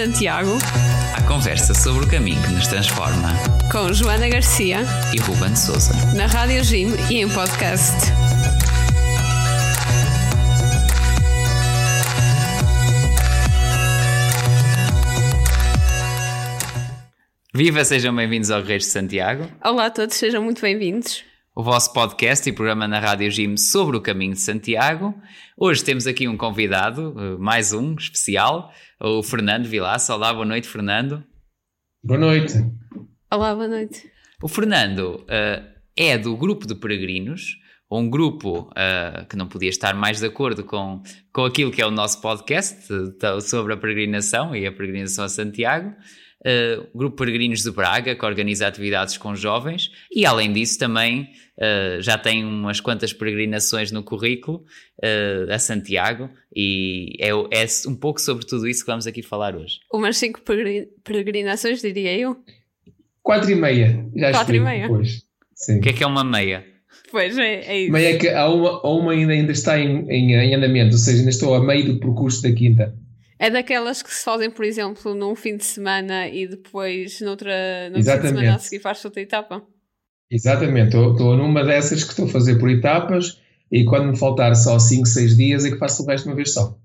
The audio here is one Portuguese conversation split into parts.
Santiago. A conversa sobre o caminho que nos transforma. Com Joana Garcia. E Ruben Souza. Na Rádio Jim e em podcast. Viva, sejam bem-vindos ao Reis de Santiago. Olá a todos, sejam muito bem-vindos o vosso podcast e programa na Rádio Gym sobre o caminho de Santiago. Hoje temos aqui um convidado, eh, mais um, especial, o Fernando Vilaça. Olá, boa noite, Fernando. Boa noite. Olá, boa noite. O Fernando uh, é do grupo de peregrinos, um grupo uh, que não podia estar mais de acordo com, com aquilo que é o nosso podcast sobre a peregrinação e a peregrinação a Santiago uh, Grupo Peregrinos de Braga, que organiza atividades com jovens, e além disso também uh, já tem umas quantas peregrinações no currículo uh, a Santiago, e é, é, um pouco sobre tudo isso que vamos aqui falar hoje. Umas cinco peregrinações, diria eu. Quatro e meia, já Quatro e meia. Depois. Sim. O que é que é uma meia? Pois é, é isso. Meia que a uma, a uma ainda, ainda está em, em, em andamento, ou seja, ainda estou a meio do percurso da quinta. É daquelas que se fazem, por exemplo, num fim de semana e depois noutra, no fim de semana a seguir faz outra etapa? Exatamente, estou numa dessas que estou a fazer por etapas e quando me faltar só 5, 6 dias é que faço o resto de uma vez só.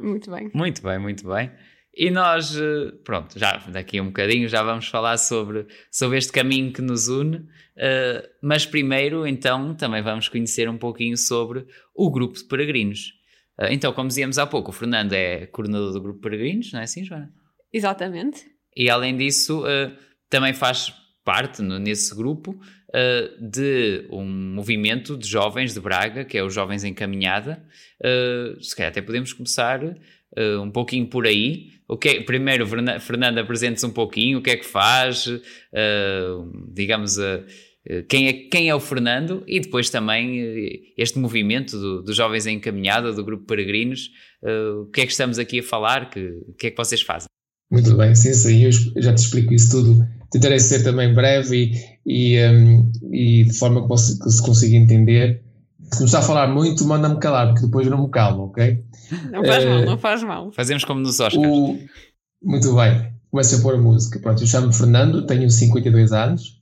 Muito bem. Muito bem, muito bem. E nós, eh, pronto, já daqui a um bocadinho já vamos falar sobre, sobre este caminho que nos une, uh, mas primeiro então também vamos conhecer um pouquinho sobre o grupo de peregrinos. Ah, então, como dizíamos há pouco, o Fernando é coordenador do Grupo Peregrinos, não é assim, Joana? Exatamente. E além disso, uh, também faz parte nesse grupo uh, de um movimento de jovens de Braga, que é os Jovens Encaminhada. Uh, se calhar até podemos começar um pouquinho por aí. O que é, primeiro, Fernando, apresente-se um pouquinho, o que é que faz, digamos, quem é, quem é o Fernando e depois também eh, este movimento dos do Jovens em Encaminhada, do Grupo Peregrinos, uh, o que é que estamos aqui a falar, que, o que é que vocês fazem? Muito bem, sim, sim, eu já te explico isso tudo. Tentarei ser também breve e, e, um, e de forma que, que se consiga entender. Se começar a falar muito, manda-me calar, porque depois eu não me calmo, ok? Não faz uh, mal, não faz mal. Fazemos como nos Oscars. O, muito bem, começo a pôr a música. Pronto, eu chamo-me Fernando, tenho 52 anos,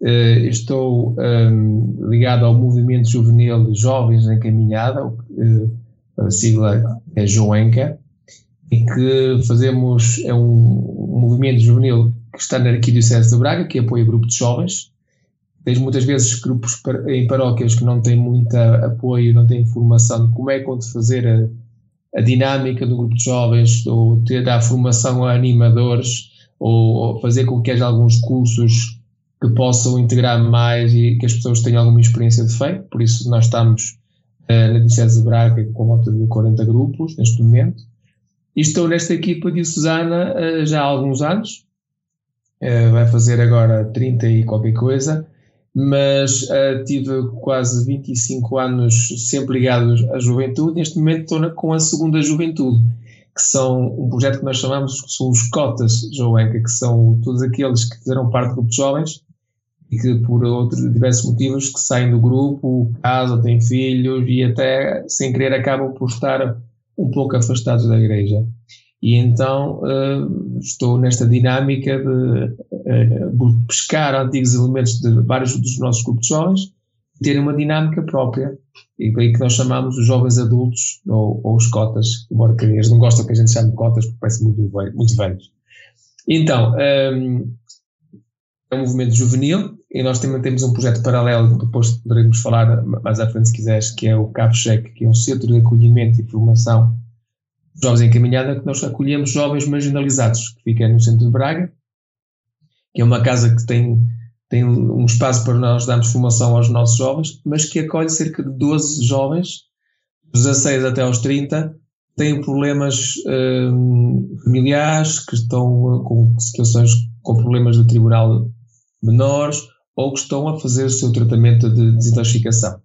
estou um, ehm, ligado ao movimento juvenil Jovens na Caminhada, uh, a sigla é Joenca, e que fazemos, é um, um movimento juvenil que está na Arquidiocese de Braga, que apoia grupo de jovens. Tens muitas vezes grupos em paróquias que não têm muito apoio, não têm informação de como é que fazer a, a dinâmica do grupo de jovens, ou ter dar formação a animadores, ou, ou fazer com que haja alguns cursos que possam integrar mais e que as pessoas tenham alguma experiência de fé. Por isso, nós estamos uh, na Diocese de Braga com volta de 40 grupos neste momento. E estou nesta equipa de Susana uh, já há alguns anos. Uh, vai fazer agora 30 e qualquer coisa. Mas tive quase 25 anos sempre ligados à juventude. Neste momento estou na, com a segunda juventude que são um projeto que nós chamamos são os cotas Joenca, que são todos aqueles que fizeram parte do grupo de jovens e que por outros diversos motivos que saem do grupo, casam, têm filhos e até sem querer acabam por estar um pouco afastados da igreja. E então uh, estou nesta dinâmica de uh, pescar antigos elementos de vários dos nossos grupos de jovens ter uma dinâmica própria, e que nós chamamos os jovens adultos ou, ou os cotas, embora que eles não gostam que a gente chame cotas porque parece muito, muito velhos. Então, um, é um movimento juvenil e nós também temos um projeto paralelo, depois poderemos falar mais à frente se quiseres, que é o Cabo Cheque, que é um centro de acolhimento e formação de jovens em caminhada, que nós acolhemos jovens marginalizados, que fica no centro de Braga, que é uma casa que tem, tem um espaço para nós darmos formação aos nossos jovens, mas que acolhe cerca de 12 jovens, 16 até aos 30, têm problemas hum, familiares, que estão com situações com problemas do tribunal menores ou que estão a fazer o seu tratamento de desintoxicação.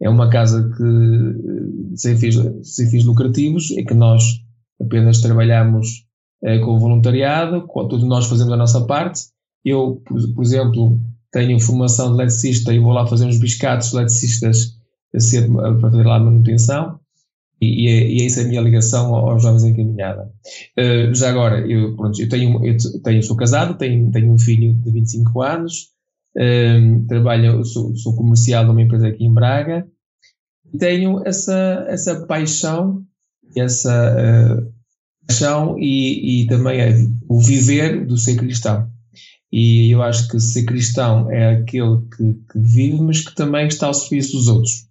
É uma casa que sem fins, sem fins lucrativos e que nós apenas trabalhamos eh, com o voluntariado, todos nós fazemos a nossa parte. Eu, por, por, exemplo, tenho formação de eletricista e vou lá fazer uns biscates eletricistas para fazer lá a manutenção. E, e, é, e é isso a minha ligação aos jovens encaminhada. Uh, já agora, eu, pronto, eu, tenho, eu tenho, sou casado, tenho, tenho um filho de 25 anos, uh, trabalho, sou, sou comercial de uma empresa aqui em Braga, e tenho essa, essa paixão, essa uh, paixão e, e também o viver do ser cristão. E eu acho que ser cristão é aquele que, que vive, mas que também está ao serviço dos outros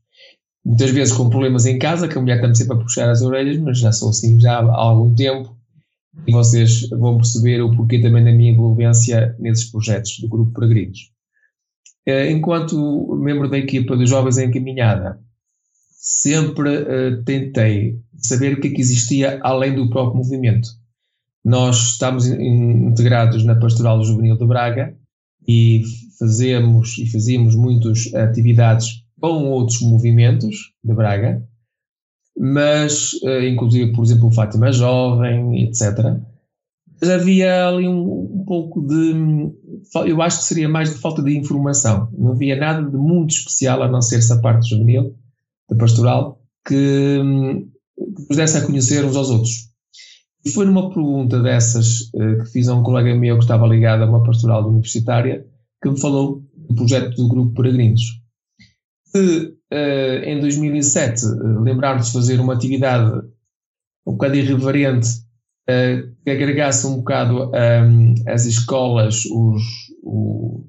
muitas vezes com problemas em casa, que a mulher está-me sempre a puxar as orelhas, mas já sou assim já há algum tempo e vocês vão perceber o porquê também da minha envolvência nesses projetos do Grupo Peregrinos. Eh, enquanto membro da equipa dos Jovens em Caminhada, sempre uh, tentei saber o que é que existia além do próprio movimento. Nós estamos integrados na Pastoral Juvenil de Braga e fazemos e fazíamos muitas atividades com outros movimentos de Braga, mas uh, inclusive, por exemplo, o Fátima Jovem, etc. Mas havia ali um, um, pouco de. Eu acho que seria mais de falta de informação. Não havia nada de muito especial, a não ser essa parte juvenil, da pastoral, que, que nos desse a conhecer uns aos outros. E foi numa pergunta dessas uh, que fiz a um colega meu que estava ligado a uma pastoral universitária que me falou do projeto do Grupo Peregrinos se uh, em 2007 uh, eh, lembrarmos de fazer uma atividade um bocado irreverente que agregasse um bocado um, as escolas, os, o,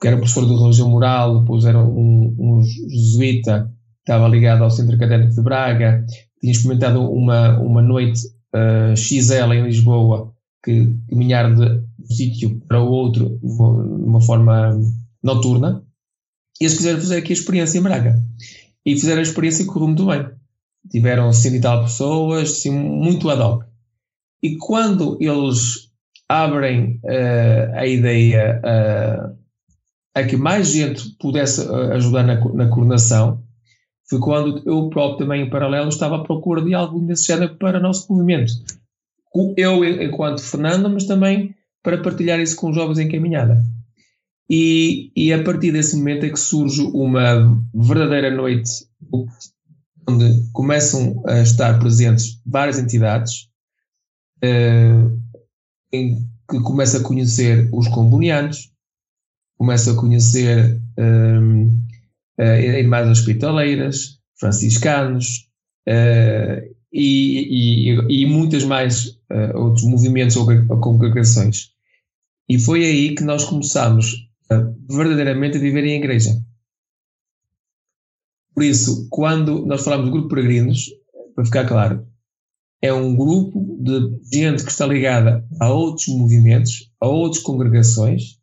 que era professor de religião moral, depois era um, um jesuíta que estava ligado ao Centro Académico de Braga, tinha experimentado uma, uma noite uh, XL em Lisboa, que caminhar de um sítio para o outro de uma forma noturna, e eles quiseram fazer aqui a experiência em Braga. E fizeram a experiência e correu muito bem. Tiveram 100 e tal pessoas, assim, muito ad hoc. E quando eles abrem uh, a ideia uh, a que mais gente pudesse uh, ajudar na, na coordenação, foi quando eu próprio também em paralelo estava à procura de algo desse género para o nosso movimento. Eu enquanto Fernando, mas também para partilhar isso com os jovens em caminhada. E, e a partir desse momento é que surge uma verdadeira noite onde começam a estar presentes várias entidades, em que começa a conhecer os combonianos, começa a conhecer um, uh, irmãs hospitaleiras, franciscanos uh, e, e, e, muitas mais uh, outros movimentos ou congregações. E foi aí que nós começamos verdadeiramente a viver em igreja. Por isso, quando nós falamos de grupo peregrinos, para ficar claro, é um grupo de gente que está ligada a outros movimentos, a outras congregações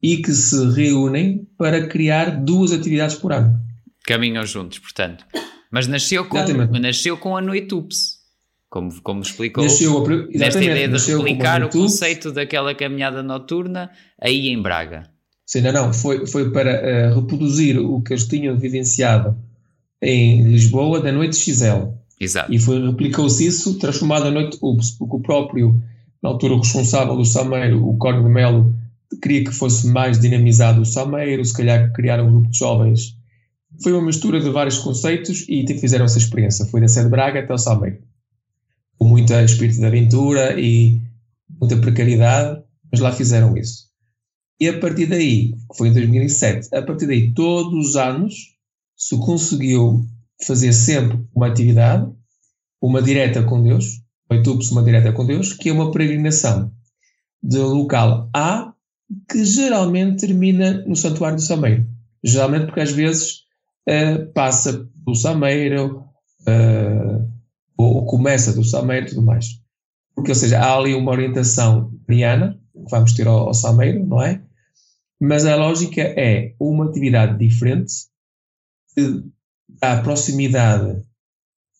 e que se reúnem para criar duas atividades por ano. Caminham juntos, portanto. Mas nasceu com, nasceu com a Noite Ups, como, como explicou, nasceu, nesta ideia de replicar o conceito daquela caminhada noturna aí em Braga. Sim, não, não, foi, foi para uh, reproduzir o que eles tinham vivenciado em Lisboa da noite XL. Exato. E foi, replicou-se isso, transformado a noite UPS, porque o próprio, na altura, o responsável do Sameiro, o Cónigo Melo, queria que fosse mais dinamizado o Sameiro, se calhar criar um grupo de jovens. Foi uma mistura de vários conceitos e fizeram essa experiência. Foi da Sede Braga até o Sameiro. Com muita espírito de aventura e muita precariedade, mas lá fizeram isso. E a partir daí, que foi em 2007, a partir daí, todos os anos, se conseguiu fazer sempre uma atividade, uma direta com Deus, YouTube-se uma direta com Deus, que é uma peregrinação de local A, que geralmente termina no Santuário do Sameiro. Geralmente porque às vezes uh, passa do Sameiro, uh, ou, ou, começa do Sameiro e tudo mais. Porque, ou seja, há ali uma orientação mariana, que vamos ter ao, ao Sameiro, não é? Mas a lógica é uma atividade diferente que dá proximidade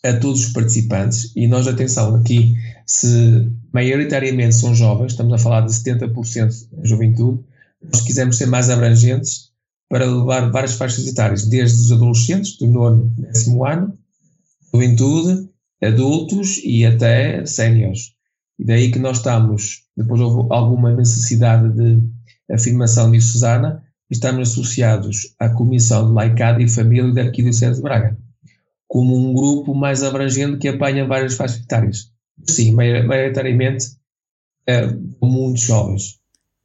a todos os participantes e nós, atenção, aqui, se maioritariamente são jovens, estamos a falar de 70% da juventude, nós quisermos ser mais abrangentes para levar várias faixas etárias, desde os adolescentes, do nono, décimo ano, juventude, adultos e até séniores. E daí que nós estamos, depois houve alguma necessidade de afirmação de Susana, estamos associados à Comissão de Laicado e Família da Arquidiocese de Braga. como um grupo mais abrangente que apanha várias faixas. Sim, maioritariamente é, muitos jovens.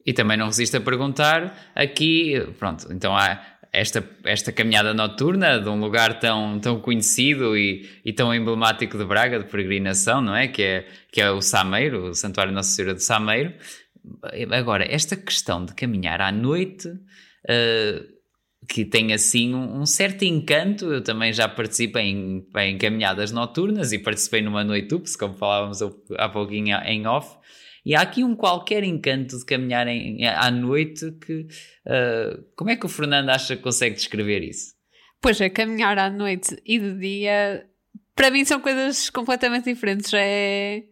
E também não resisto a perguntar aqui, pronto, então há esta, esta caminhada noturna de um lugar tão, tão conhecido e, e tão emblemático de Braga, de peregrinação, não é? Que é, que é o Sameiro, o Santuário Nossa Senhora do Sameiro. Agora, esta questão de caminhar à noite, uh, que tem assim um, um, certo encanto, eu também já participei em, em caminhadas noturnas e participei numa noite ups, como falávamos há pouquinho em off, e há aqui um qualquer encanto de caminhar em, à noite que. Uh, como é que o Fernando acha que consegue descrever isso? Pois é, caminhar à noite e de dia, para mim são coisas completamente diferentes. É,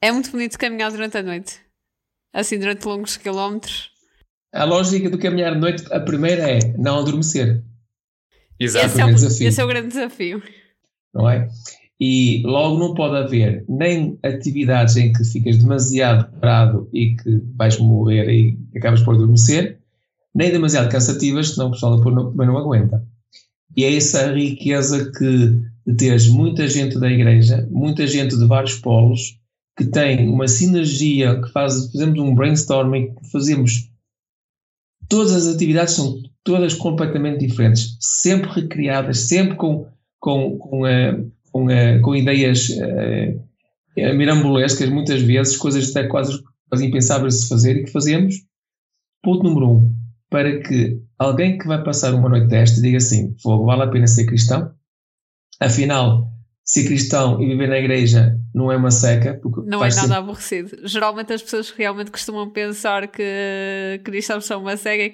é muito bonito caminhar durante a noite, assim, durante longos quilómetros. A lógica do caminhar à noite, a primeira é não adormecer. Exato. Esse é, o, esse é o grande desafio. Não é? e logo não pode haver nem atividades em que ficas demasiado parado e que vais morrer e acabas por adormecer, nem demasiado cansativas, senão o pessoal também não aguenta. E é essa a riqueza que de teres muita gente da igreja, muita gente de vários polos, que tem uma sinergia, que faz, fazemos um brainstorming, que fazemos todas as atividades são todas completamente diferentes, sempre recriadas, sempre com, com, com a, com, uh, com ideias uh, mirambolescas, muitas vezes, coisas até quase, quase impensáveis de se fazer e que fazemos. Ponto número um, para que alguém que vai passar uma noite desta diga assim: vale a pena ser cristão? Afinal, ser cristão e viver na igreja não é uma seca. não é nada ser... aborrecido. Geralmente as pessoas realmente costumam pensar que cristãos são uma seca,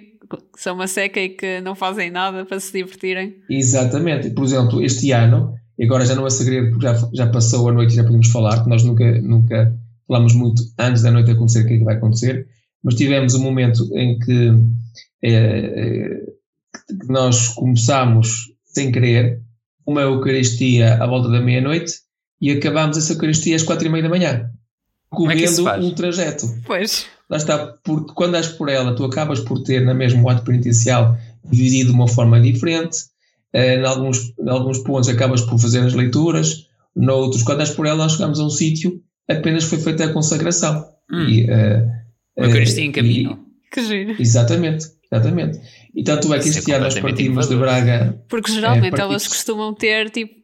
são uma seca e que não fazem nada para se divertirem. Exatamente. Por exemplo, este ano e agora já não é segredo porque já, já passou a noite e já podemos falar, que nós nunca, nunca falamos muito antes da noite acontecer o que é que vai acontecer, mas tivemos um momento em que, é, que nós começámos sem querer uma Eucaristia à volta da meia-noite e acabámos essa Eucaristia às quatro e meia da manhã, correndo é um trajeto. Pois. Lá está, porque quando és por ela, tu acabas por ter na mesma ato penitencial dividido de uma forma diferente, em alguns, em alguns pontos acabas por fazer as leituras, noutros, quando és por ela, nós chegamos a um sítio, apenas foi feita a consagração. Hum. E, uh, Uma Eucaristia em caminho. Que giro. Exatamente, exatamente. E tanto é que este ano nós partimos de Braga. Porque geralmente é, elas costumam ter tipo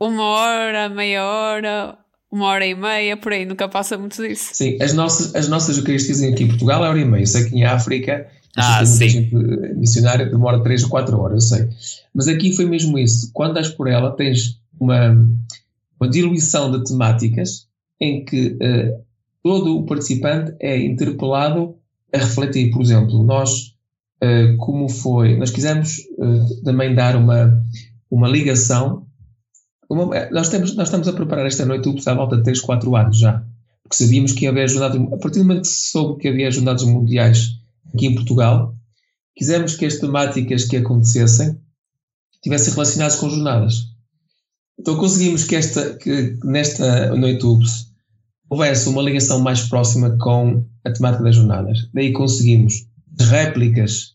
uma hora, meia hora, uma hora e meia, por aí, nunca passa muito disso. Sim, as nossas, as nossas Eucaristias aqui em Portugal é hora e meia. Sei que em África ah, sim. missionária demora 3 ou 4 horas, eu sei. Mas aqui foi mesmo isso. Quando és por ela, tens uma, uma diluição de temáticas em que uh, todo o participante é interpelado a refletir. Por exemplo, nós, uh, como foi, nós quisemos uh, também dar uma, uma ligação. Uma, nós, temos, nós estamos a preparar esta noite o à volta de 3, 4 anos já, porque sabíamos que ia haver jornadas, a partir do momento que se soube que havia jornadas mundiais aqui em Portugal, quisemos que as temáticas que acontecessem tivessem relacionadas com jornadas. Então conseguimos que, esta, que nesta noite UPS houvesse uma ligação mais próxima com a temática das jornadas. Daí conseguimos réplicas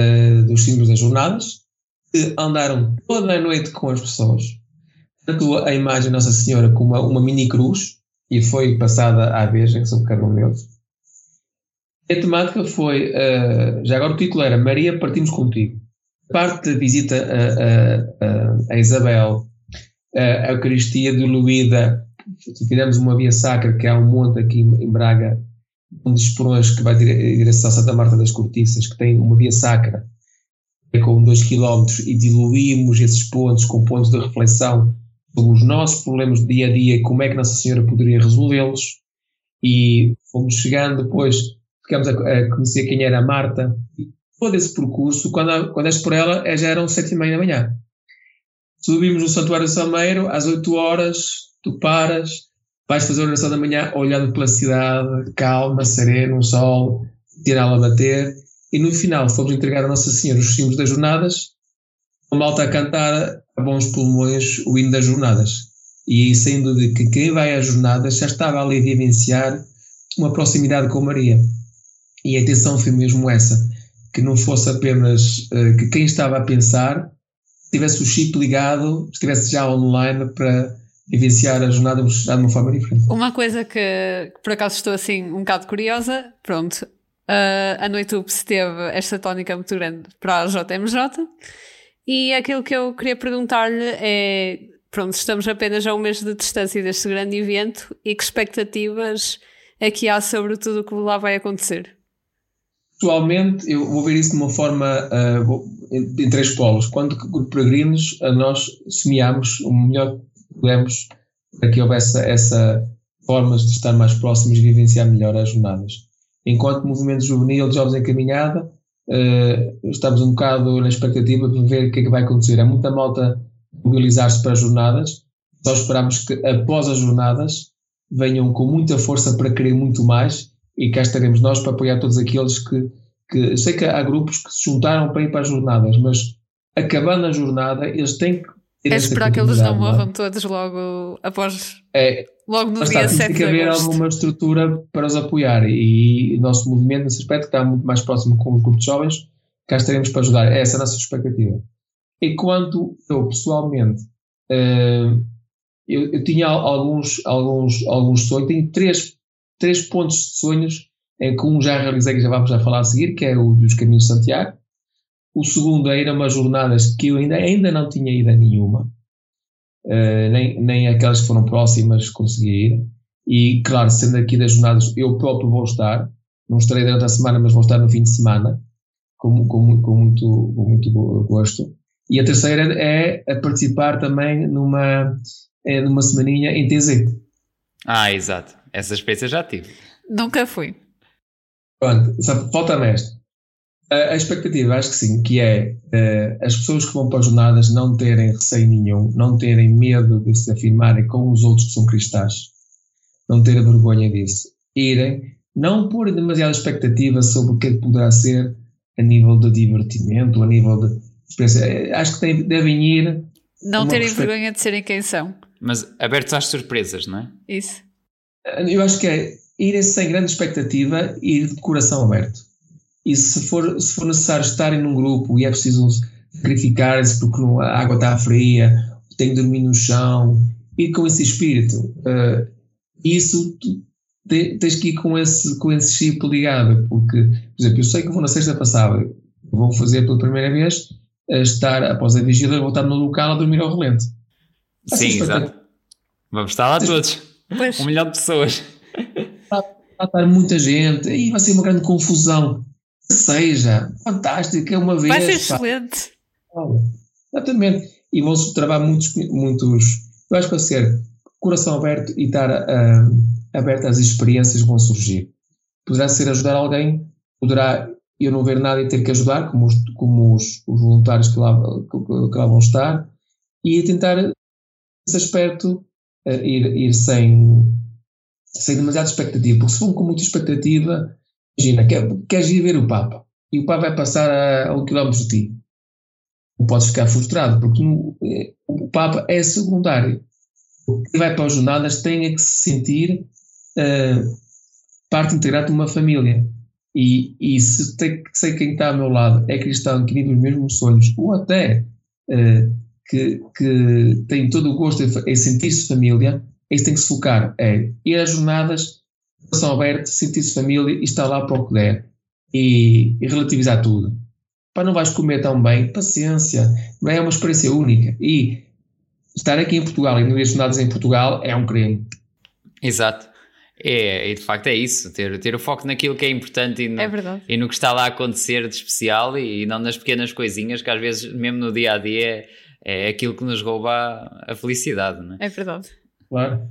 uh, dos símbolos das jornadas, que andaram toda a noite com as pessoas. Tanto a imagem de Nossa Senhora como uma, uma mini cruz, e foi passada à vez sobre cada um. A temática foi, uh, já agora o título era Maria, partimos contigo. Parte da visita a, a, a Isabel, a Eucaristia diluída, tivemos uma via sacra, que há um monte aqui em Braga, um dos porões que vai em direção a Santa Marta das Cortiças, que tem uma via sacra com 2 km e diluímos esses pontos com pontos de reflexão sobre os nossos problemas do dia a dia e como é que Nossa Senhora poderia resolvê-los. E fomos chegando depois ficamos a, a, conhecer quem era a Marta. todo esse percurso, quando, quando és por ela, é, já eram sete e meia da manhã. Subimos no Santuário Sameiro, às oito horas, tu paras, vais fazer a oração da manhã, olhando pela cidade, calma, sereno, um sol, tirá-la a bater, e no final fomos entregar a Nossa Senhora os símbolos das jornadas, a malta a cantar a bons pulmões o hino das jornadas. E sem dúvida que quem vai às jornadas já estava ali a vivenciar uma proximidade com Maria. E a intenção foi mesmo essa, que não fosse apenas uh, que quem estava a pensar tivesse o chip ligado, estivesse já online para vivenciar a jornada de uma forma diferente. Uma coisa que, por acaso estou assim um bocado curiosa, pronto, uh, a Noite se teve esta tónica muito grande para a JMJ e aquilo que eu queria perguntar-lhe é, pronto, estamos apenas a um mês de distância deste grande evento e que expectativas é que há sobre tudo o que lá vai acontecer? Pessoalmente, eu vou ver isso de uma forma uh, em, em, três polos. Quando grupo peregrinos, nós semeámos o melhor pudemos para que houvesse essa formas de estar mais próximos e vivenciar melhor as jornadas. Enquanto movimento juvenil de jovens em caminhada, uh, estamos um bocado na expectativa de ver o que é que vai acontecer. É muita malta mobilizar-se para as jornadas, só esperamos que após as jornadas venham com muita força para querer muito mais e cá estaremos nós para apoiar todos aqueles que, que sei que há grupos que se juntaram para ir para as jornadas, mas acabando a jornada eles têm que é esperar que eles não morram todos logo após. É, logo no dia 7 Tem que haver alguma estrutura para os apoiar e o nosso movimento, nesse aspecto, está muito mais próximo com os grupos de jovens, cá estaremos para ajudar. É essa a nossa expectativa. Enquanto eu, pessoalmente, uh, eu, eu, tinha alguns, alguns, alguns sonhos, tenho três, três pontos de sonhos, em que um já realizei, que já vamos já falar a seguir, que é o dos Caminhos de Santiago. O segundo era umas jornadas que eu ainda, ainda não tinha ido a nenhuma, uh, nem, nem aquelas que foram próximas consegui ir. E, claro, sendo aqui das jornadas, eu próprio vou estar, não estarei durante a semana, mas vou estar no fim de semana, com, com, com muito, com muito gosto. E a terceira é a participar também numa, é, numa semaninha em TZ. Ah, exato. Essa experiência já tive. Nunca fui. Pronto, só falta-me esta. A, a, expectativa, acho que sim, que é uh, as pessoas que vão para as jornadas não terem receio nenhum, não terem medo de se afirmarem com os outros que são cristãos, não terem vergonha disso, irem, não pôr demasiada expectativa sobre o que, é que poderá ser a nível de divertimento, a nível de experiência. Eh, acho que tem, devem ir. Não terem vergonha de serem quem são. Mas abertos às surpresas, não é? Isso. Eu acho que é irem sem grande expectativa e ir de coração aberto. E se for, se for necessário estarem num grupo e é preciso sacrificarem-se porque a água está fria, tem que dormir no chão, ir com esse espírito. Uh, isso tens que ir com esse, com esse chip ligado, porque, por exemplo, eu sei que vou na sexta passada, vou fazer pela primeira vez, estar após a vigília, vou estar no local a dormir ao relento. Sim, exato. Vamos estar lá todos. Pois. Um milhão de pessoas. Vai estar muita gente e vai ser uma grande confusão. Seja fantástico, é uma vez. Vai ser excelente. Exatamente. E vão-se travar muitos, muitos. Eu acho que vai ser coração aberto e estar uh, aberto às experiências que vão surgir. Poderá ser ajudar alguém, poderá eu não ver nada e ter que ajudar, como os, como os, os voluntários que lá, que, que lá vão estar, e tentar esse aspecto uh, ir, ir sem, sem demasiada expectativa, porque se for com muita expectativa, imagina, quer, queres ir ver o Papa e o Papa vai passar a, a um quilómetro de ti. Não podes ficar frustrado, porque no, eh, o Papa é secundário. Quem vai para as jornadas tem que se sentir uh, parte integrante de uma família. E, e se tem, sei quem está ao meu lado é cristão, que vive os mesmos sonhos, ou até uh, que, que tem todo o gosto em, em sentir-se família, é isso tem que se focar. É ir às jornadas, coração aberto, sentir-se família e estar lá para o que der. E, e relativizar tudo. Para não vais comer tão bem, paciência. Não é uma experiência única. E estar aqui em Portugal e não ir jornadas em Portugal é um crime. Exato. É, e de facto é isso, ter, ter o foco naquilo que é importante e no, é e no que está lá a acontecer de especial e, e, não nas pequenas coisinhas que às vezes, mesmo no dia a dia, é, é aquilo que nos rouba a, a felicidade, não é? É verdade. Claro.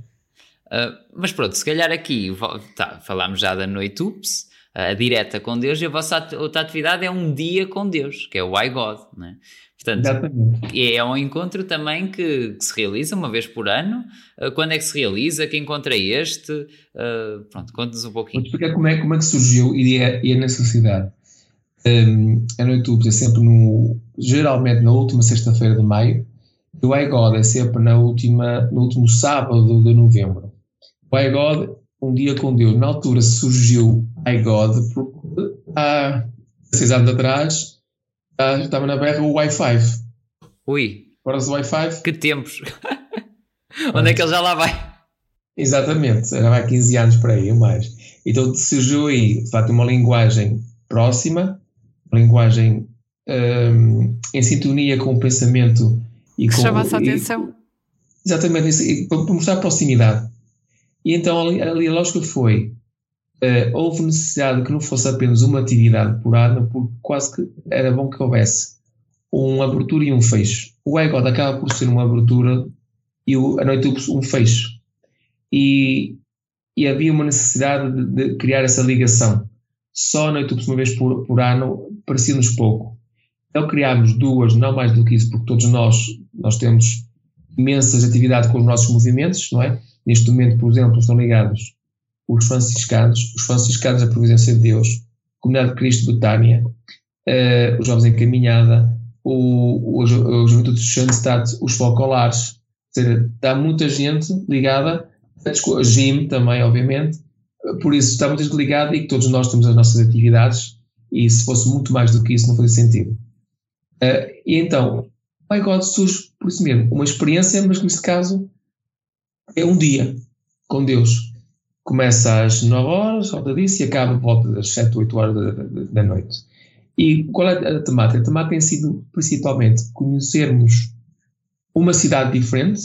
Uh, mas pronto, se calhar aqui tá, falámos já da noite UPS, a direta com Deus, e a vossa outra atividade é um dia com Deus, que é o I God, não é? Portanto, Exatamente. é um encontro também que, que, se realiza uma vez por ano. Uh, quando é que se realiza? Quem encontra este? Uh, pronto, conta-nos um pouquinho. Vou explicar como é, como é que surgiu e a, e a necessidade. Um, a Noite YouTube é sempre no, geralmente na última sexta-feira de maio, e o iGod é sempre na última, no último sábado de novembro. O iGod, um dia com Deus. Na altura surgiu iGod porque há seis anos atrás estava na berra o Wi-Fi. Ui. Horas de Wi-Fi. Que tempos. Onde é que ele já lá vai? Exatamente, já vai 15 anos para aí ou mais. Então surgiu aí, de facto, uma linguagem próxima, uma linguagem um, em sintonia com o pensamento e que com chama-se a atenção. Exatamente, isso, para mostrar proximidade. E então ali, ali a lógica foi: uh, houve necessidade que não fosse apenas uma atividade por ano, porque quase que era bom que houvesse uma abertura e um fecho. O EGOD acaba por ser uma abertura e o, a noite um fecho. E, e havia uma necessidade de, de, criar essa ligação. Só a noite uma vez por, por ano parecia-nos pouco. Então criámos duas, não mais do que isso, porque todos nós, nós temos imensas atividades com os nossos movimentos, não é? Neste momento, por exemplo, estão ligados os franciscanos, os franciscanos da Providência de Deus, a Comunidade de Cristo de Betânia, uh, os Jovens em Caminhada, o, o, o Juventude de Schoenstatt, os Focolares, ou seja, está muita gente ligada, a GIM também, obviamente, por isso está muita gente ligada e que todos nós temos as nossas atividades. E se fosse muito mais do que isso não fazia sentido. Uh, e então, My God surge por isso mesmo, uma experiência, mas neste caso é um dia com Deus. Começa às 9 horas, volta disso, e acaba por volta das 7, 8 horas da, da, da noite. E qual é a temática? A temática tem sido principalmente conhecermos uma cidade diferente,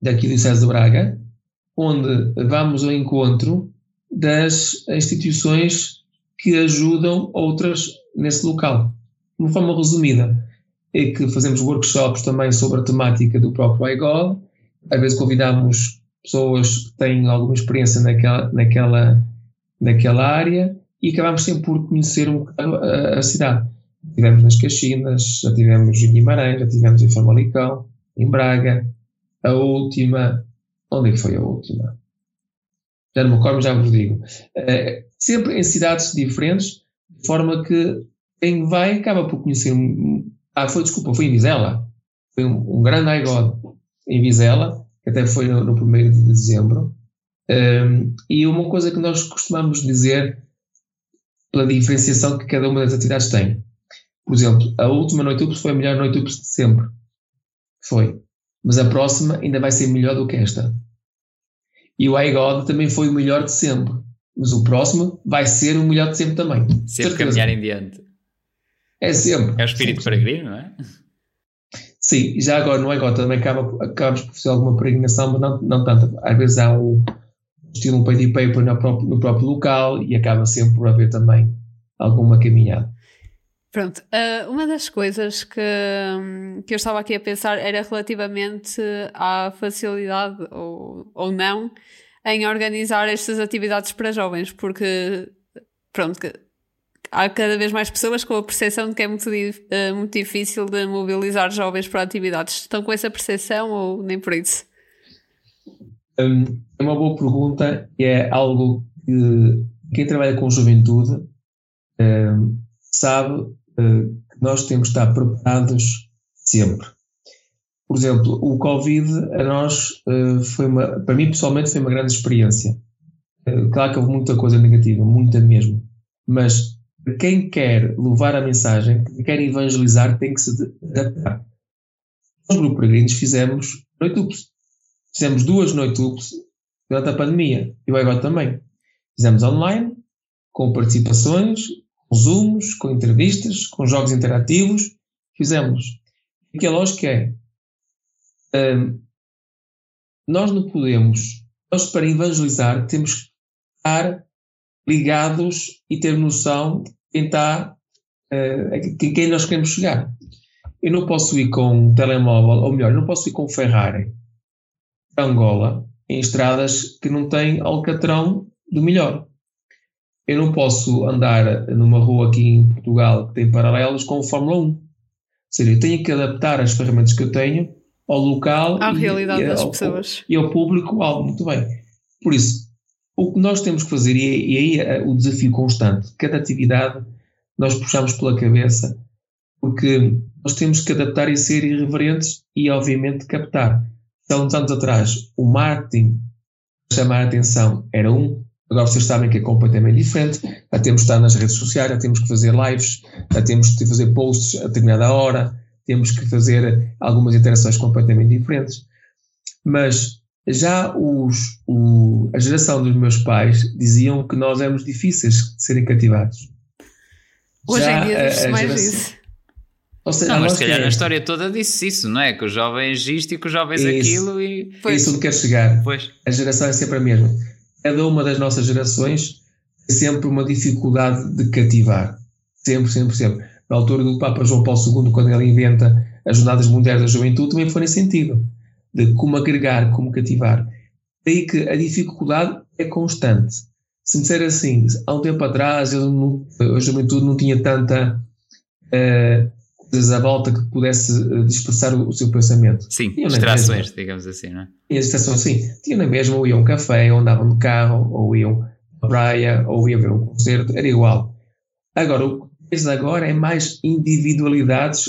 daqui do César de Braga, onde vamos ao encontro das instituições que ajudam outras nesse local. De uma forma resumida, é que fazemos workshops também sobre a temática do próprio iGod, às vezes convidamos pessoas que têm alguma experiência naquela, naquela, naquela área e acabamos sempre por conhecer um bocado a, a cidade. Tivemos nas Caxinas, já tivemos em Guimarães, já tivemos em Famalicão, em Braga. A última, onde é foi a última? Já não me recordo, já vos digo. É, sempre em cidades diferentes, de forma que quem vai acaba por conhecer. Ah, foi, desculpa, foi em Vizela. Foi um, um grande iGod em Vizela, que até foi no, no 1 de dezembro. Um, e uma coisa que nós costumamos dizer pela diferenciação que cada uma das atividades tem. Por exemplo, a última noite UPS foi a melhor noite UPS de sempre. Foi. Mas a próxima ainda vai ser melhor do que esta. E o iGod também foi o melhor de sempre. Mas o próximo vai ser o melhor de sempre também. Sempre caminhar em diante. É sempre. É o espírito peregrino, não é? Sim, já agora no iGod também acaba, acabamos por fazer alguma peregrinação, mas não, não tanto. Às vezes há um, estilo um pay paper no próprio, no próprio local e acaba sempre por haver também alguma caminhada. Pronto, uh, uma das coisas que, que eu estava aqui a pensar era relativamente à facilidade ou, ou não em organizar estas atividades para jovens, porque pronto, há cada vez mais pessoas com a percepção de que é muito, uh, muito difícil de mobilizar jovens para atividades. Estão com essa percepção ou nem por isso? Um, é uma boa pergunta e é algo que quem trabalha com juventude um, sabe uh, que nós temos de estar preparados sempre. Por exemplo, o Covid a nós uh, foi uma, para mim pessoalmente foi uma grande experiência. Claro que houve muita coisa negativa, muita mesmo, mas quem quer levar a mensagem, quem quer evangelizar, tem que se adaptar. Nós, Grupo Peregrinos, fizemos noite Fizemos duas noites durante a pandemia e o agora também. Fizemos online, com participações, com zooms, com entrevistas, com jogos interativos. Fizemos. E que a lógica é: um, nós não podemos, nós para evangelizar temos que estar ligados e ter noção quem está, uh, quem nós queremos chegar. Eu não posso ir com um telemóvel, ou melhor, eu não posso ir com um Ferrari Angola em estradas que não têm alcatrão do melhor. Eu não posso andar numa rua aqui em Portugal que tem paralelos com o Fórmula 1. Ou seja, eu tenho que adaptar as ferramentas que eu tenho ao local à e, realidade e, das ao, pessoas e ao público algo muito bem. Por isso, o que nós temos que fazer, e, aí é o desafio constante, cada atividade nós puxamos pela cabeça, porque nós temos que adaptar e ser irreverentes e, obviamente, captar. Há uns anos atrás o marketing chamar a atenção era um, agora vocês sabem que é completamente diferente, já temos que estar nas redes sociais, já temos que fazer lives, já temos que fazer posts a determinada hora, temos que fazer algumas interações completamente diferentes. Mas já os, o, a geração dos meus pais diziam que nós éramos difíceis de serem cativados. Hoje já em dia diz mais geração, isso. Seja, não, mas se calhar é a história toda disse isso, não é? Que os jovens isto e que os jovens isso, aquilo e. Pois. É isso onde quer chegar. Pois. A geração é sempre a mesma. Cada uma das nossas gerações tem sempre uma dificuldade de cativar. Sempre, sempre, sempre. Na altura do Papa João Paulo II, quando ele inventa as Jornadas Mundiais da Juventude, também foi nesse sentido. De como agregar, como cativar. Daí que a dificuldade é constante. Se me disser assim, há um tempo atrás eu a juventude não tinha tanta. Uh, coisas à volta que pudesse uh, dispersar o, o, seu pensamento. Sim, distrações, digamos assim, não é? Tinha distrações, sim. Tinha na mesma, ou iam a um café, ou andavam de carro, ou iam à praia, ou iam ver um concerto, era igual. Agora, o que tens agora é mais individualidades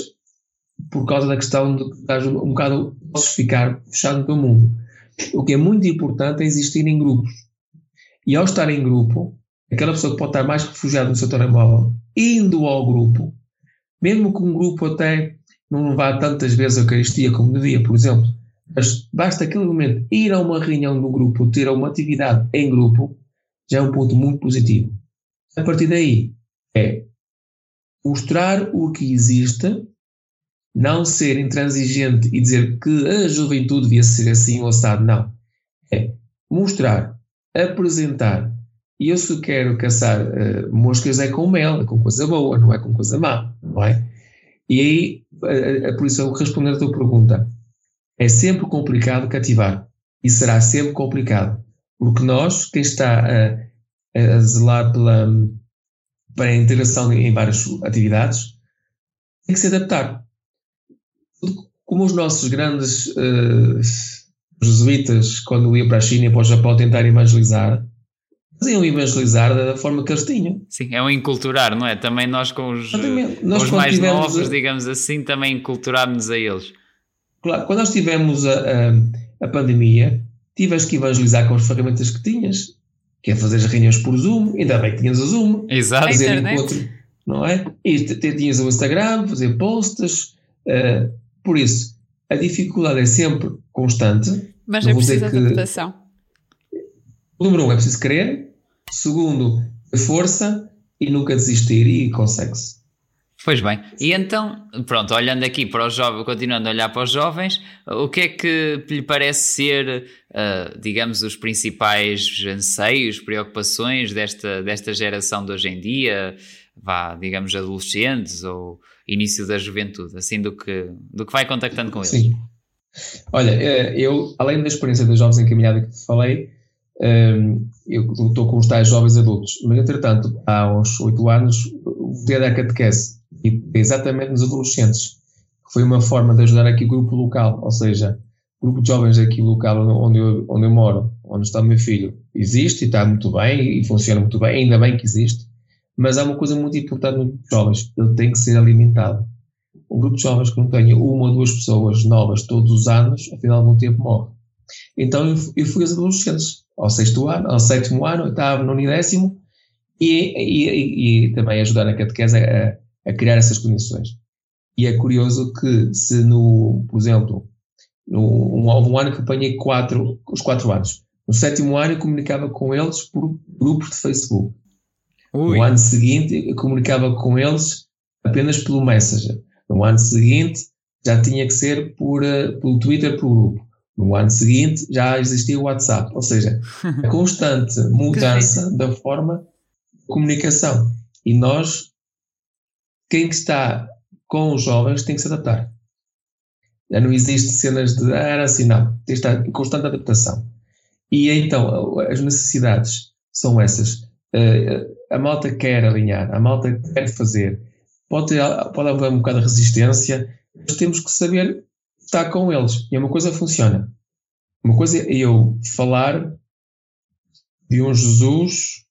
por causa da questão de que estás um, um bocado podes ficar fechado no teu mundo. O que é muito importante é existir em grupos. E ao estar em grupo, aquela pessoa que pode estar mais refugiada no seu telemóvel, indo ao grupo, mesmo que um grupo até não vá tantas vezes a Eucaristia como devia, por exemplo, mas basta aquele momento ir a uma reunião do grupo, ter uma atividade em grupo, já é um ponto muito positivo. A partir daí, é mostrar o que existe, não ser intransigente e dizer que a juventude devia ser assim ou assado, não. É mostrar, apresentar. E eu se quero caçar uh, moscas é com mel, é com coisa boa, não é com coisa má, não é? E aí, uh, uh, por isso, eu responder a tua pergunta, é sempre complicado cativar. E será sempre complicado. Porque nós, quem está a, a zelar pela, para a integração em várias atividades, tem que se adaptar. Como os nossos grandes uh, jesuítas, quando iam para a China e para o Japão tentar evangelizar, faziam evangelizar da forma que eles tinham. Sim, é um enculturar, não é? Também nós com os, nós, com os mais novos, a... digamos assim, também enculturámos a eles. Claro, quando nós tivemos a, a, a pandemia, tiveste que evangelizar com as ferramentas que tinhas que é fazer as reuniões por Zoom, ainda bem que tinhas o Zoom. Exato. Fazer encontro, não é? E tinhas o Instagram, fazer posts. Uh, por isso, a dificuldade é sempre constante. Mas é preciso adaptação. O número um é preciso querer. Segundo, força e nunca desistir e consegue-se. Pois bem, e então, pronto, olhando aqui para os jovens, continuando a olhar para os jovens, o que é que lhe parece ser, uh, digamos, os principais anseios, preocupações desta, desta geração de hoje em dia, vá, digamos, adolescentes ou início da juventude, assim do que, do que vai contactando com eles? Sim. Olha, eh, eu, além da experiência dos jovens encaminhada que te falei, um, eu estou com os tais jovens adultos, mas entretanto, há uns oito anos, voltei a dar catequese, e exatamente nos adolescentes, foi uma forma de ajudar aqui o grupo local, ou seja, o grupo de jovens aqui local onde eu, onde eu moro, onde está o meu filho, existe e está muito bem e funciona muito bem, ainda bem que existe, mas há uma coisa muito importante no grupo de jovens, ele tem que ser alimentado. Um grupo de jovens que não tenha uma ou duas pessoas novas todos os anos, ao final de algum tempo morre. Então eu, fui aos adolescentes, ao sexto ano, ao sétimo ano, oitavo, nono e décimo, e, e, e, também ajudar na catequese a, a, criar essas condições. E é curioso que se no, por exemplo, no, um, um ano que apanhei quatro, os quatro anos. No sétimo ano eu comunicava com eles por grupos de Facebook. Ui. No ano seguinte eu comunicava com eles apenas pelo Messenger. No ano seguinte já tinha que ser por, uh, pelo Twitter, por grupo. No ano seguinte já existia o WhatsApp, ou seja, a constante mudança da forma de comunicação. E nós, quem está com os jovens, tem que se adaptar. Já não existe cenas de ah, era assim, não. Tem que estar em constante adaptação. E então, as necessidades são essas. Eh, a malta quer alinhar, a malta quer fazer. Pode, pode haver um bocado de resistência, mas temos que saber está com eles. E uma coisa funciona. Uma coisa é eu falar de um Jesus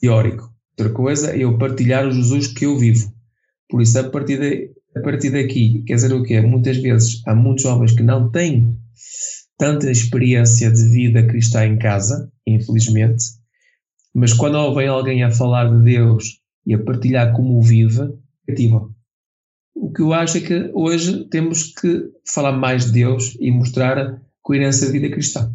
teórico. Outra coisa é eu partilhar o Jesus que eu vivo. Por isso, a partir, de, a partir daqui, quer dizer o quê? Muitas vezes há muitos jovens que não têm tanta experiência de vida cristã em casa, infelizmente, mas quando vem alguém a falar de Deus e a partilhar como o vive, cativam. o que eu acho é que hoje temos que falar mais de Deus e mostrar a coerência da vida cristã.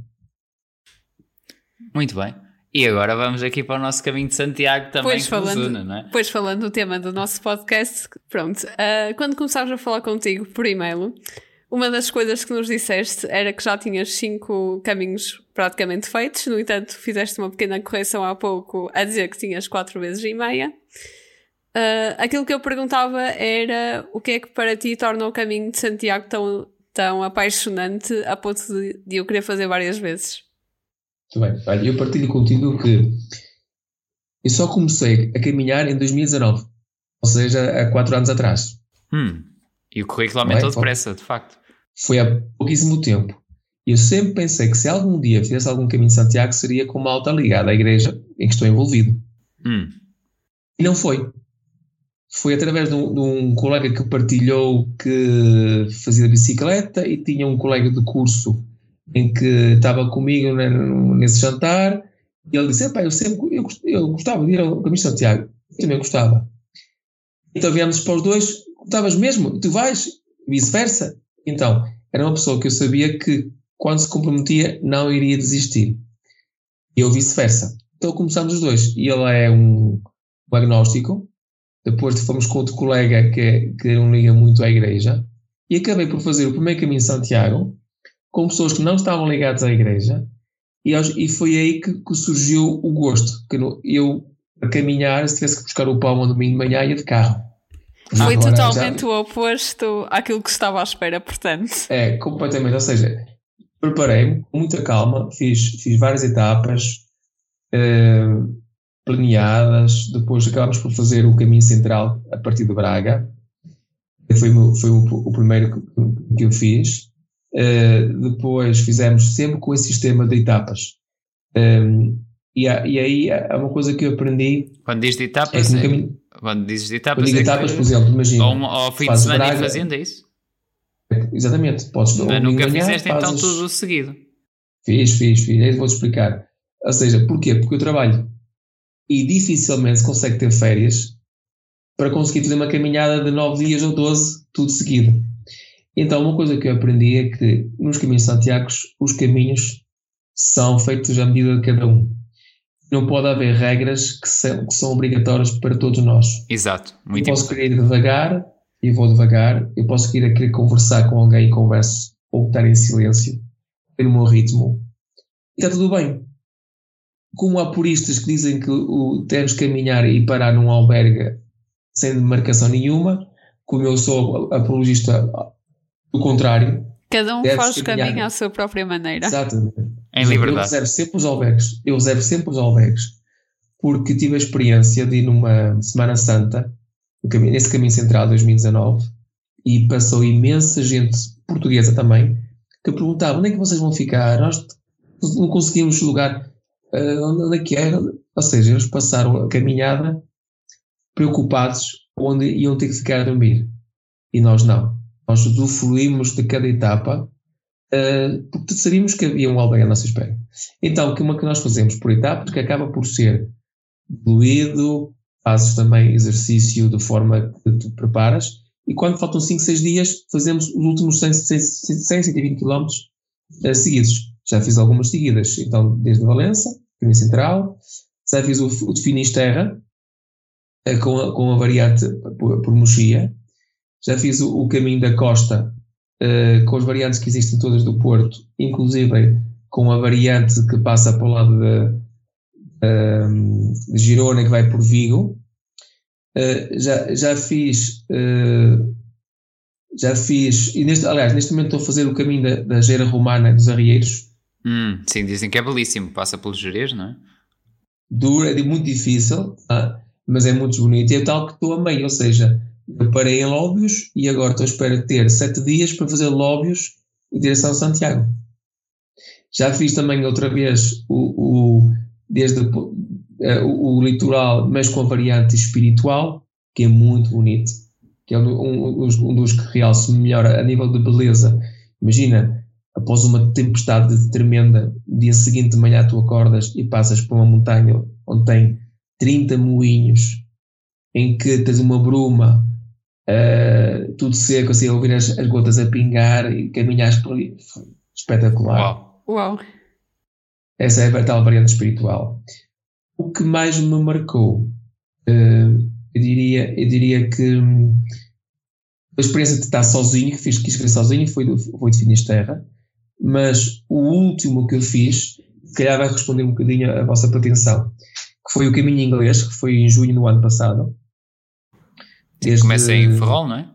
Muito bem. E agora vamos aqui para o nosso caminho de Santiago também, pois falando, une, não é? Pois falando do tema do nosso podcast, pronto, uh, quando começámos a falar contigo por e-mail, uma das coisas que nos disseste era que já tinhas cinco caminhos praticamente feitos, no entanto fizeste uma pequena correção há pouco a dizer que tinhas quatro vezes e meia. Uh, aquilo que eu perguntava era o que é que para ti torna o caminho de Santiago tão, tão apaixonante a ponto de, de eu querer fazer várias vezes? Muito bem. Olha, eu partilho contigo que eu só comecei a caminhar em 2019, ou seja, há quatro anos atrás. Hum. E o currículo aumentou é? depressa, de facto. Foi há pouquíssimo tempo. Eu sempre pensei que se algum dia fizesse algum caminho de Santiago seria com uma alta ligada à igreja em que estou envolvido. Hum. E não foi. Foi através de um, de um, colega que partilhou que fazia bicicleta e tinha um colega de curso em que estava comigo nesse jantar e ele disse: eu sempre eu, eu gostava de ir ao Caminho de Santiago. Eu também gostava. Então viemos para os dois: gostavas mesmo? Tu vais? Vice-versa. Então, era uma pessoa que eu sabia que quando se comprometia não iria desistir. E eu vice-versa. Então começamos os dois. E ele é um, um agnóstico. Depois fomos com outro colega que, que não liga muito à igreja. E acabei por fazer o primeiro caminho de Santiago com pessoas que não estavam ligadas à igreja, e, e foi aí que, que, surgiu o gosto. Que eu, a caminhar, se tivesse que buscar o pão no domingo de manhã, ia de carro. Foi Agora, totalmente já... o oposto àquilo que estava à espera, portanto. É, completamente. Ou seja, preparei-me com muita calma, fiz, fiz várias etapas eh, planeadas, depois acabámos por fazer o caminho central a partir de Braga. Foi, foi o, o primeiro que, que eu fiz. Uh, depois fizemos sempre com esse sistema de etapas. Um, ehm, e, e, aí há uma coisa que eu aprendi. Quando diz de etapas, é, é, quando dizes de etapas, quando é etapas, por exemplo, imagina. Ou, ao fim de semana Braga, fazendo, é isso? Exatamente, podes Mas nunca manhã, fizeste então fazes... então tudo seguido. Fiz, fiz, fiz, aí vou-te explicar. Ou seja, porquê? Porque eu trabalho e dificilmente se consegue ter férias para conseguir fazer uma caminhada de 9 dias ou 12, tudo seguido. Então, uma coisa que eu aprendi é que nos caminhos Santiago os caminhos são feitos à medida de cada um. Não pode haver regras que são, que são obrigatórias para todos nós. Exato, muito Eu posso querer ir devagar e vou devagar. Eu posso querer, querer conversar com alguém e converso, ou estar em silêncio, no meu ritmo. E está tudo bem. Como há puristas que dizem que o, temos que caminhar e parar num albergue sem demarcação nenhuma, como eu sou apologista do contrário. Cada um faz o caminho à sua própria maneira. Exatamente. Em liberdade. Eu reservo sempre os albergues. Eu reservo sempre os albergues. Porque tive a experiência de ir numa Semana Santa, nesse caminho central 2019, e passou imensa gente portuguesa também, que perguntava onde é que vocês vão ficar? Nós não conseguimos lugar. Uh, onde é que é? Ou seja, eles passaram a caminhada preocupados onde iam ter que ficar a dormir. E nós não. Nós usufruímos de cada etapa porque sabíamos que havia um aldeia à nossa espera. Então, que, que nós fazemos por etapas, que acaba por ser diluído, fazes também exercício de forma que tu preparas, e quando faltam 5, 6 dias, fazemos os últimos 100, 100, 100 120 km uh, seguidos. Já fiz algumas seguidas, então, desde Valença, caminho central, já fiz o, o de Finisterra, uh, com, a, com a variante por, por Mochia, já fiz o, o caminho da costa uh, com as variantes que existem todas do Porto, inclusive com a variante que passa para o lado de, uh, de Girona, que vai por Vigo. Uh, já, já fiz. já fiz. E neste, aliás, neste momento estou a fazer o caminho da, da Gera Romana dos Arrieiros. Hum, sim, dizem que é belíssimo, passa pelos Jerez, não é? Duro, é muito difícil, tá? mas é muito bonito. E é tal que estou a meio, ou seja, eu parei em Lóbios e agora estou à espera de ter sete dias para fazer Lóbios em direção a Santiago. Já fiz também outra vez o, o desde o, eh, o, litoral, mas com a variante espiritual, que é muito bonito, que é um, um, um dos que realço melhor a nível de beleza. Imagina, após uma tempestade tremenda, dia seguinte de manhã tu acordas e passas por uma montanha onde tem 30 moinhos, em que tens uma bruma uh, tudo seco, assim, ouvir as, as, gotas a pingar e caminhares por ali. Foi espetacular. Uau. Uau. Essa é a tal variante espiritual. O que mais me marcou, uh, eu, diria, eu diria que hum, a experiência de estar sozinho, que fiz, quis ver sozinho, foi, foi de Finisterra, mas o último que eu fiz, se calhar vai responder um bocadinho a vossa pretensão, que foi o caminho inglês, que foi em junho do ano passado. Desde, começa em Ferrol, não é?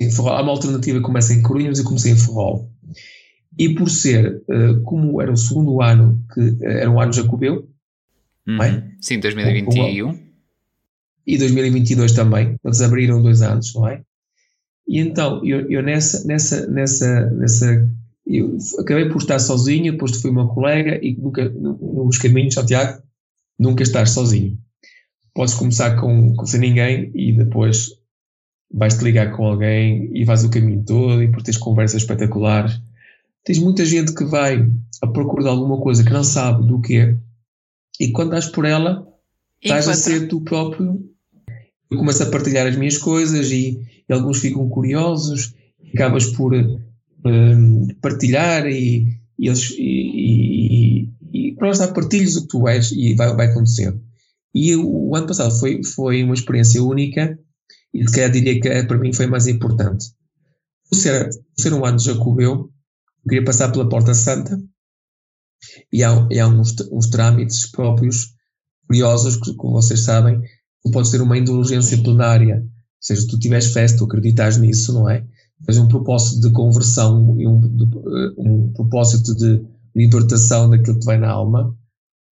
Em Ferrol. Há uma alternativa que começa em Corunha, mas eu comecei em Ferrol. E por ser, uh, como era o segundo ano, que uh, era um ano jacobeu, uhum. é? Sim, 2021. E 2022 também, eles abriram dois anos, não é? E então, eu, eu nessa, nessa, nessa, nessa, eu acabei por estar sozinho, depois fui uma colega e nunca, nos caminhos, Santiago, nunca estar sozinho. Podes começar com, com sem ninguém e depois vais-te ligar com alguém e vais o caminho todo e por teres conversas espetaculares. Tens muita gente que vai à procura de alguma coisa que não sabe do que é e quando estás por ela, estás a ser tu próprio. Eu começo a partilhar as minhas coisas e, e alguns ficam curiosos, acabas por um, partilhar e, e eles e, e, e para estar partilhos o que tu és e vai, vai acontecer. E o, ano passado foi, foi uma experiência única e se calhar diria que para mim foi mais importante. Por ser, por ser um ano de Jacobeu, queria passar pela Porta Santa e há, e há uns, uns trâmites próprios curiosos que, como vocês sabem, pode ser uma indulgência plenária, ou seja, tu tiveres fé, tu acreditas nisso, não é? Mas um propósito de conversão e um, de, um propósito de libertação daquilo que vai na alma,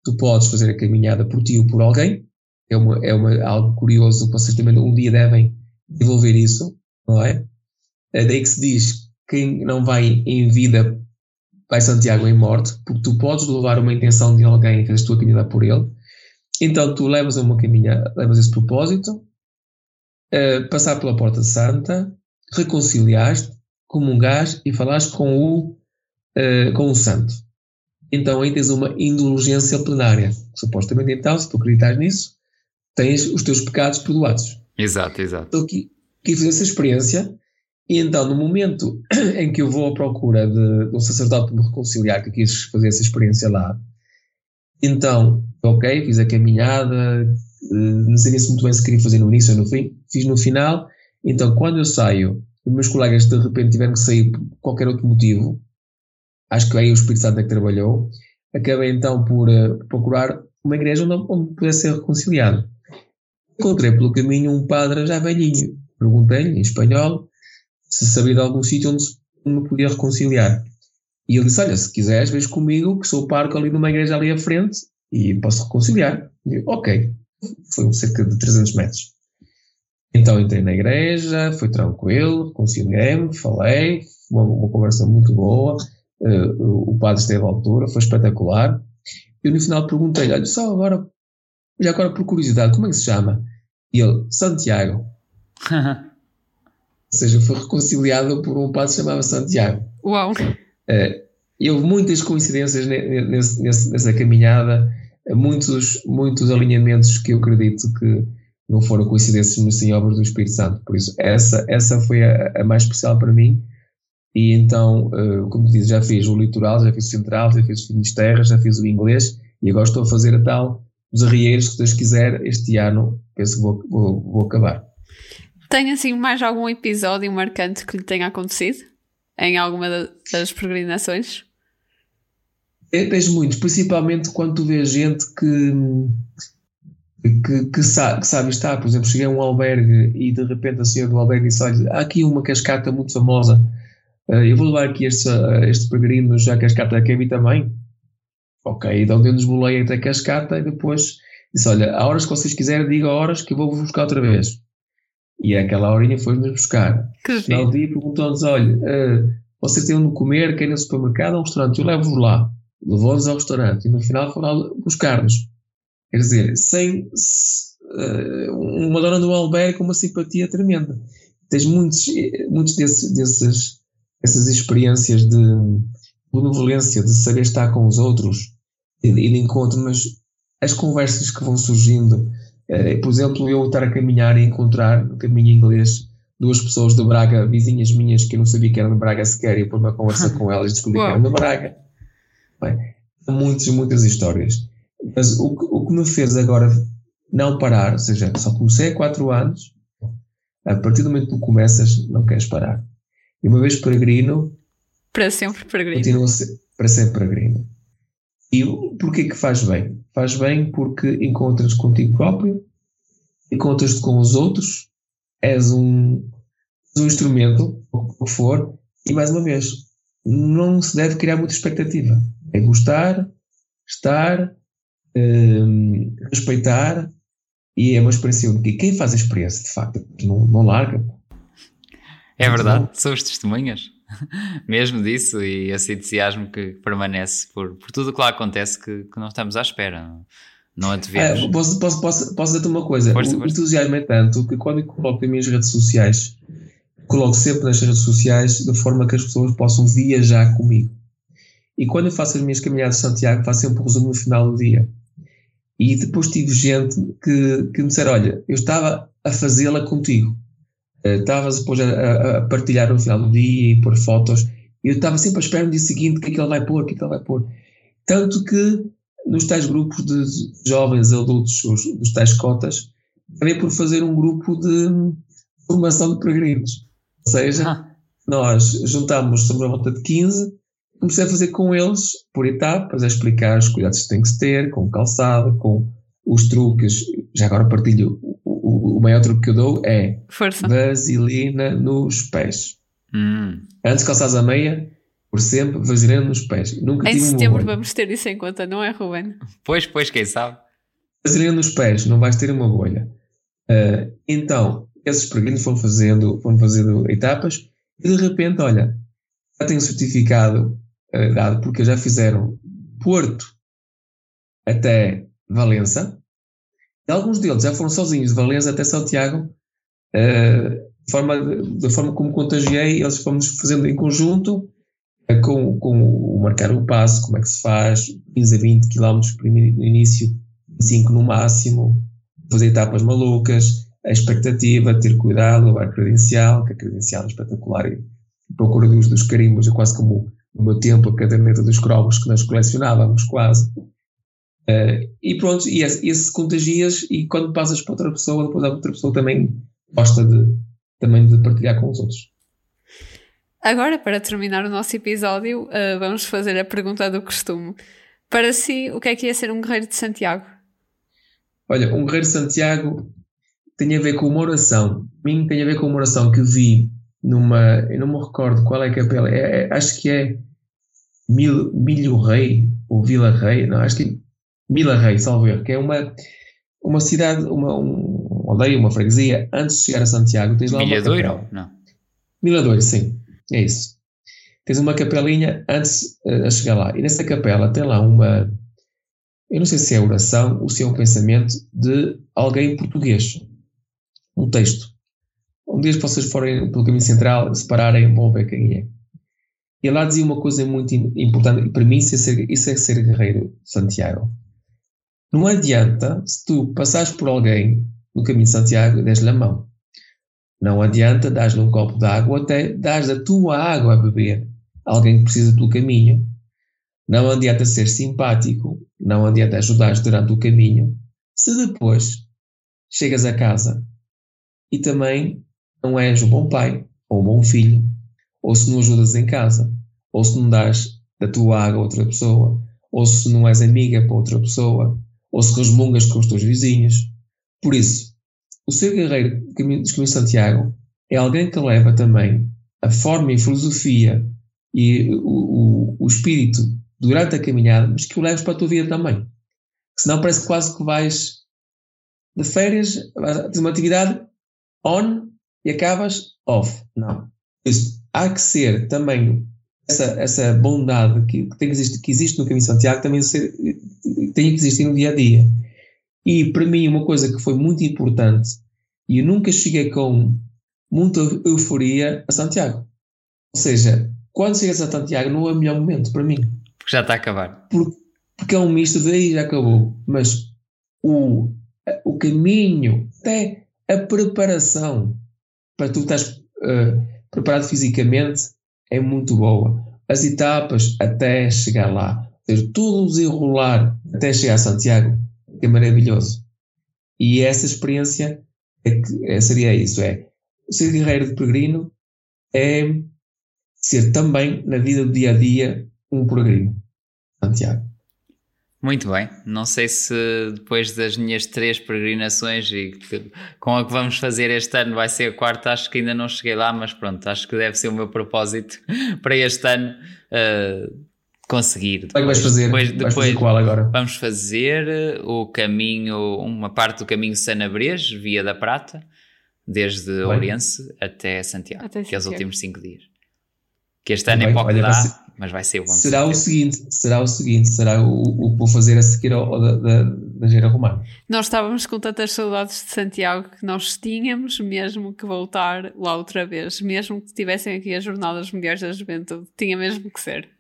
tu podes fazer a caminhada por ti ou por alguém, é, uma, é uma, algo curioso, vocês também um dia devem desenvolver isso, não é? É daí que se diz, quem não vai em vida vai Santiago em morte, porque tu podes levar uma intenção de alguém e fazes a tua caminhada por ele, então tu levas uma caminhada, levas esse propósito, uh, passar pela porta santa, reconciliaste, comungaste e falaste com o, uh, com o santo. Então aí tens uma indulgência plenária. Supostamente então, se tu acreditas nisso, tens os teus pecados perdoados. Exato, exato. Então aqui, fiz essa experiência e então no momento em que eu vou à procura de, de um sacerdote para me reconciliar, que eu quis fazer essa experiência lá, então, ok, fiz a caminhada, eh, não sabia se muito bem se queria fazer no início ou no fim, fiz no final. Então, quando eu saio, os meus colegas de repente tiveram que sair por qualquer outro motivo, acho que aí o Espírito Santo é que trabalhou, acabei então por uh, procurar uma igreja onde, onde pudesse ser reconciliado. Encontrei pelo caminho um padre já velhinho. Perguntei-lhe, em espanhol, se sabia de algum sítio onde me podia reconciliar. E ele disse: Olha, se quiseres, vês comigo, que sou parco ali numa igreja ali à frente e posso reconciliar. E eu, ok. Foi cerca de 300 metros. Então entrei na igreja, foi tranquilo, reconciliei-me, falei, uma, uma, conversa muito boa. Uh, o padre esteve à altura, foi espetacular. E no final perguntei-lhe: Olha, só agora, já agora por curiosidade, como é que se chama? E ele: Santiago. Ou seja, foi reconciliado por um padre que se chamava Santiago. Uau! Uh, e houve muitas coincidências nesse, nesse, nessa caminhada, muitos, muitos alinhamentos que eu acredito que não foram coincidências, mas sim obras do Espírito Santo. Por isso, essa, essa foi a, a mais especial para mim. E então, uh, como disse, já fiz o litoral, já fiz o central, já fiz o Finisterra, já fiz o inglês e agora estou a fazer a tal dos arrieiros que Deus quiser este ano, penso que vou, vou, vou acabar. Tem assim mais algum episódio marcante que lhe tenha acontecido? em alguma das peregrinações? É, tens muitos, principalmente quando tu vês gente que, que, que, sabe, que sabe estar. Por exemplo, cheguei a um albergue e de repente a senhora do albergue disse: Olha, há aqui uma cascata muito famosa. Uh, eu vou levar aqui este, este peregrino, já a cascata quer vir também. Ok, então deu-nos boleia até a cascata e depois disse: Olha, a horas que vocês quiserem, diga horas que eu vou buscar outra vez. E aquela horinha foi-nos buscar. Que Final dia perguntou-nos: olha, uh, vocês têm onde comer, querem no supermercado ou um restaurante? Eu levo-vos lá. Levou-nos ao restaurante e no final foram buscar-nos. Quer dizer, sem uh, uma dona do albergue com uma simpatia tremenda. Tens muitos, muitos desses, desses, essas experiências de benevolência, de saber estar com os outros e de, de encontro, mas as conversas que vão surgindo, Uh, por exemplo, eu estar a caminhar e encontrar no caminho inglês duas pessoas de Braga, vizinhas minhas, que eu não sabia que eram de Braga sequer, e por uma conversa com elas descobri que eram de Braga. Bem, muitas, muitas histórias. Mas o, o que me fez agora não parar, ou seja, só comecei há quatro anos, a partir do momento que tu começas, não queres parar. E uma vez peregrino. Para sempre peregrino. Continua ser, para sempre peregrino. E porquê que faz bem? Faz bem porque encontras contigo próprio, encontras-te com os outros, és um, um instrumento, o que for, e mais uma vez, não se deve criar muita expectativa. É gostar, estar, um, respeitar, e é uma experiência única. E quem faz a experiência, de facto, não, não larga. É verdade, são as testemunhas mesmo disso e esse entusiasmo que permanece por, por tudo o que lá acontece que, que não estamos à espera. Não antevemos. É, posso, posso, posso, posso dizer-te uma coisa? Força, o força. entusiasmo é tanto que quando eu coloco nas minhas redes sociais, coloco sempre nas redes sociais de forma que as pessoas possam viajar comigo. E quando eu faço as minhas caminhadas de Santiago, faço sempre um resumo no final do dia. E depois tive gente que, que me disseram: Olha, eu estava a fazê-la contigo. Eh, estavas depois a, a, partilhar no final do dia e pôr fotos. E eu estava sempre a esperar no dia seguinte o que é que ele vai pôr, o que é que ele vai pôr. Tanto que nos tais grupos de jovens adultos, os, dos tais cotas, acabei por fazer um grupo de formação de peregrinos. Ou seja, ah. nós juntámos sobre a volta de 15, comecei a fazer com eles, por etapas, a explicar os cuidados que tem que se ter, com calçada, com os truques. Já agora partilho o, o maior truque que eu dou é Força. vaselina nos pés. Hum. Antes de calçares a meia, por sempre, vaselina nos pés. Nunca em setembro vamos ter isso em conta, não é, Ruben? Pois, pois, quem sabe? Vaselina nos pés, não vais ter uma bolha. Uh, então, esses peregrinos foram fazendo, foram fazendo etapas e de repente, olha, já tenho certificado uh, dado porque já fizeram Porto até Valença, alguns deles já foram sozinhos de Valença até Santiago, uh, forma, da forma como contagiei, eles fomos fazendo em conjunto, uh, com, com o marcar o passo, como é que se faz, 15 a 20 km no início, 5 no máximo, fazer etapas malucas, a expectativa, ter cuidado, levar credencial, que a credencial é espetacular e procura dos, dos carimbos, é quase como no meu tempo a caderneta dos cromos que nós colecionávamos quase. Uh, e pronto, e esse, esse, contagias e quando passas para outra pessoa, depois a outra pessoa também gosta de, também de partilhar com os outros. Agora, para terminar o nosso episódio, uh, vamos fazer a pergunta do costume. Para si, o que é que é ser um guerreiro de Santiago? Olha, um guerreiro de Santiago tem a ver com uma oração. A mim tem a ver com uma oração que vi numa. Eu não me recordo qual é a capela. É, é, acho que é Mil, Milho Rei ou Vila Rei. Não, acho que Vila Rei, salvo erro, que é uma, uma cidade, uma, uma aldeia, uma freguesia, antes de chegar a Santiago, tens lá Milhadoiro? uma capela. Não. Sim, é isso. Tens uma capelinha antes uh, a chegar lá. E nessa capela tem lá uma, eu não sei se é oração ou se é um pensamento de alguém português. Um texto. Um dia vocês forem pelo caminho central, separarem, vão ver quem é. E lá dizia uma coisa muito importante, e para mim isso é ser, isso é ser guerreiro, Santiago. Não adianta se tu passares por alguém no caminho de Santiago e des-lhe a mão. Não adianta dar-lhe um copo de água, até dar a tua água a beber a alguém que precisa pelo caminho. Não adianta ser simpático, não adianta ajudar durante o caminho, se depois chegas a casa e também não és um bom pai ou um bom filho, ou se não ajudas em casa, ou se não dás da tua água a outra pessoa, ou se não és amiga para outra pessoa, ou se resmungas com os teus vizinhos. Por isso, o ser guerreiro dos Caminhos de Santiago é alguém que leva também a forma e filosofia e o, o, o espírito durante a caminhada, mas que o leves para a tua vida também. Senão parece quase que vais de férias, tens uma atividade on e acabas off. Não. Isso, há que ser também essa, essa bondade que, que, existe, que existe no Caminho de Santiago também ser, tem que existir no dia a dia. E para mim, uma coisa que foi muito importante, e eu nunca cheguei com muita euforia a Santiago. Ou seja, quando chegas a Santiago não é o melhor momento para mim. Porque já está a acabar. Porque, porque é um misto de aí já acabou. Mas o, o caminho, até a preparação para tu estás uh, preparado fisicamente é muito boa. As etapas até chegar lá, ter tudo o desenrolar até chegar a Santiago, é maravilhoso. E essa experiência é que, é, seria isso: é ser guerreiro de peregrino é ser também na vida do dia a dia um peregrino. Santiago. Muito bem, não sei se depois das minhas três peregrinações e com a que vamos fazer este ano vai ser a quarta, acho que ainda não cheguei lá, mas pronto, acho que deve ser o meu propósito para este ano uh, conseguir. Depois, é vais fazer? Depois, depois fazer qual agora? Vamos fazer o caminho, uma parte do caminho Sanabres, Via da Prata, desde bem. Ourense até Santiago, até Santiago, que é os últimos cinco dias. Que este ano bem, é pouco dá, mas vai ser o bom Será o seguinte, será o seguinte, será o, o que vou fazer a seguir ao, ao da, da, da Gira Romana. Nós estávamos com tantas saudades de Santiago que nós tínhamos mesmo que voltar lá outra vez, mesmo que tivessem aqui as Jornadas Mundiais da Juventude, tinha mesmo que ser.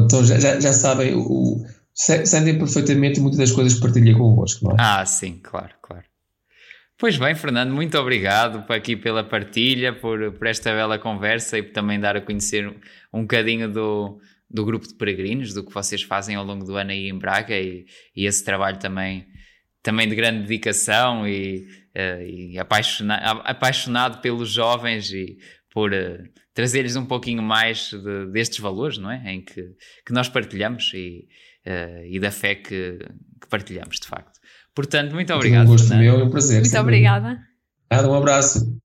Então já, já, já sabem, o, sentem perfeitamente muitas das coisas que partilhei convosco, não é? Ah, sim, claro, claro. Pois bem, Fernando, muito obrigado aqui pela partilha, por, por esta bela conversa e por também dar a conhecer um bocadinho do, do grupo de peregrinos, do que vocês fazem ao longo do ano aí em Braga e, e esse trabalho também, também de grande dedicação e, uh, e apaixonado, apaixonado pelos jovens e por uh, trazer-lhes um pouquinho mais de, destes valores, não é? Em que, que nós partilhamos e, uh, e da fé que, que partilhamos, de facto. Portanto, muito obrigado. Um gosto meu, é um prazer. Muito obrigada. Nada, um abraço.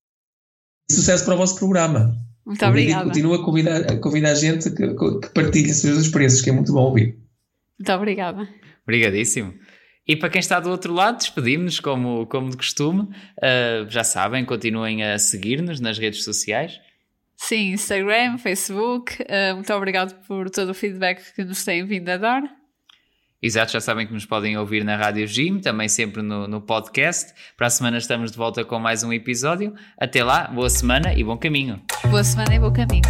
E sucesso para o vosso programa. Muito obrigada. Continua a convidar, a convidar a gente que, que partilhe as suas experiências, que é muito bom ouvir. Muito obrigada. Obrigadíssimo. E para quem está do outro lado, despedimos-nos como, como de costume. Uh, já sabem, continuem a seguir-nos nas redes sociais. Sim, Instagram, Facebook. Uh, muito obrigado por todo o feedback que nos têm vindo a dar. Exato, já sabem que nos podem ouvir na Rádio Jim, também sempre no, no podcast. Para a semana estamos de volta com mais um episódio. Até lá, boa semana e bom caminho. Boa semana e bom caminho.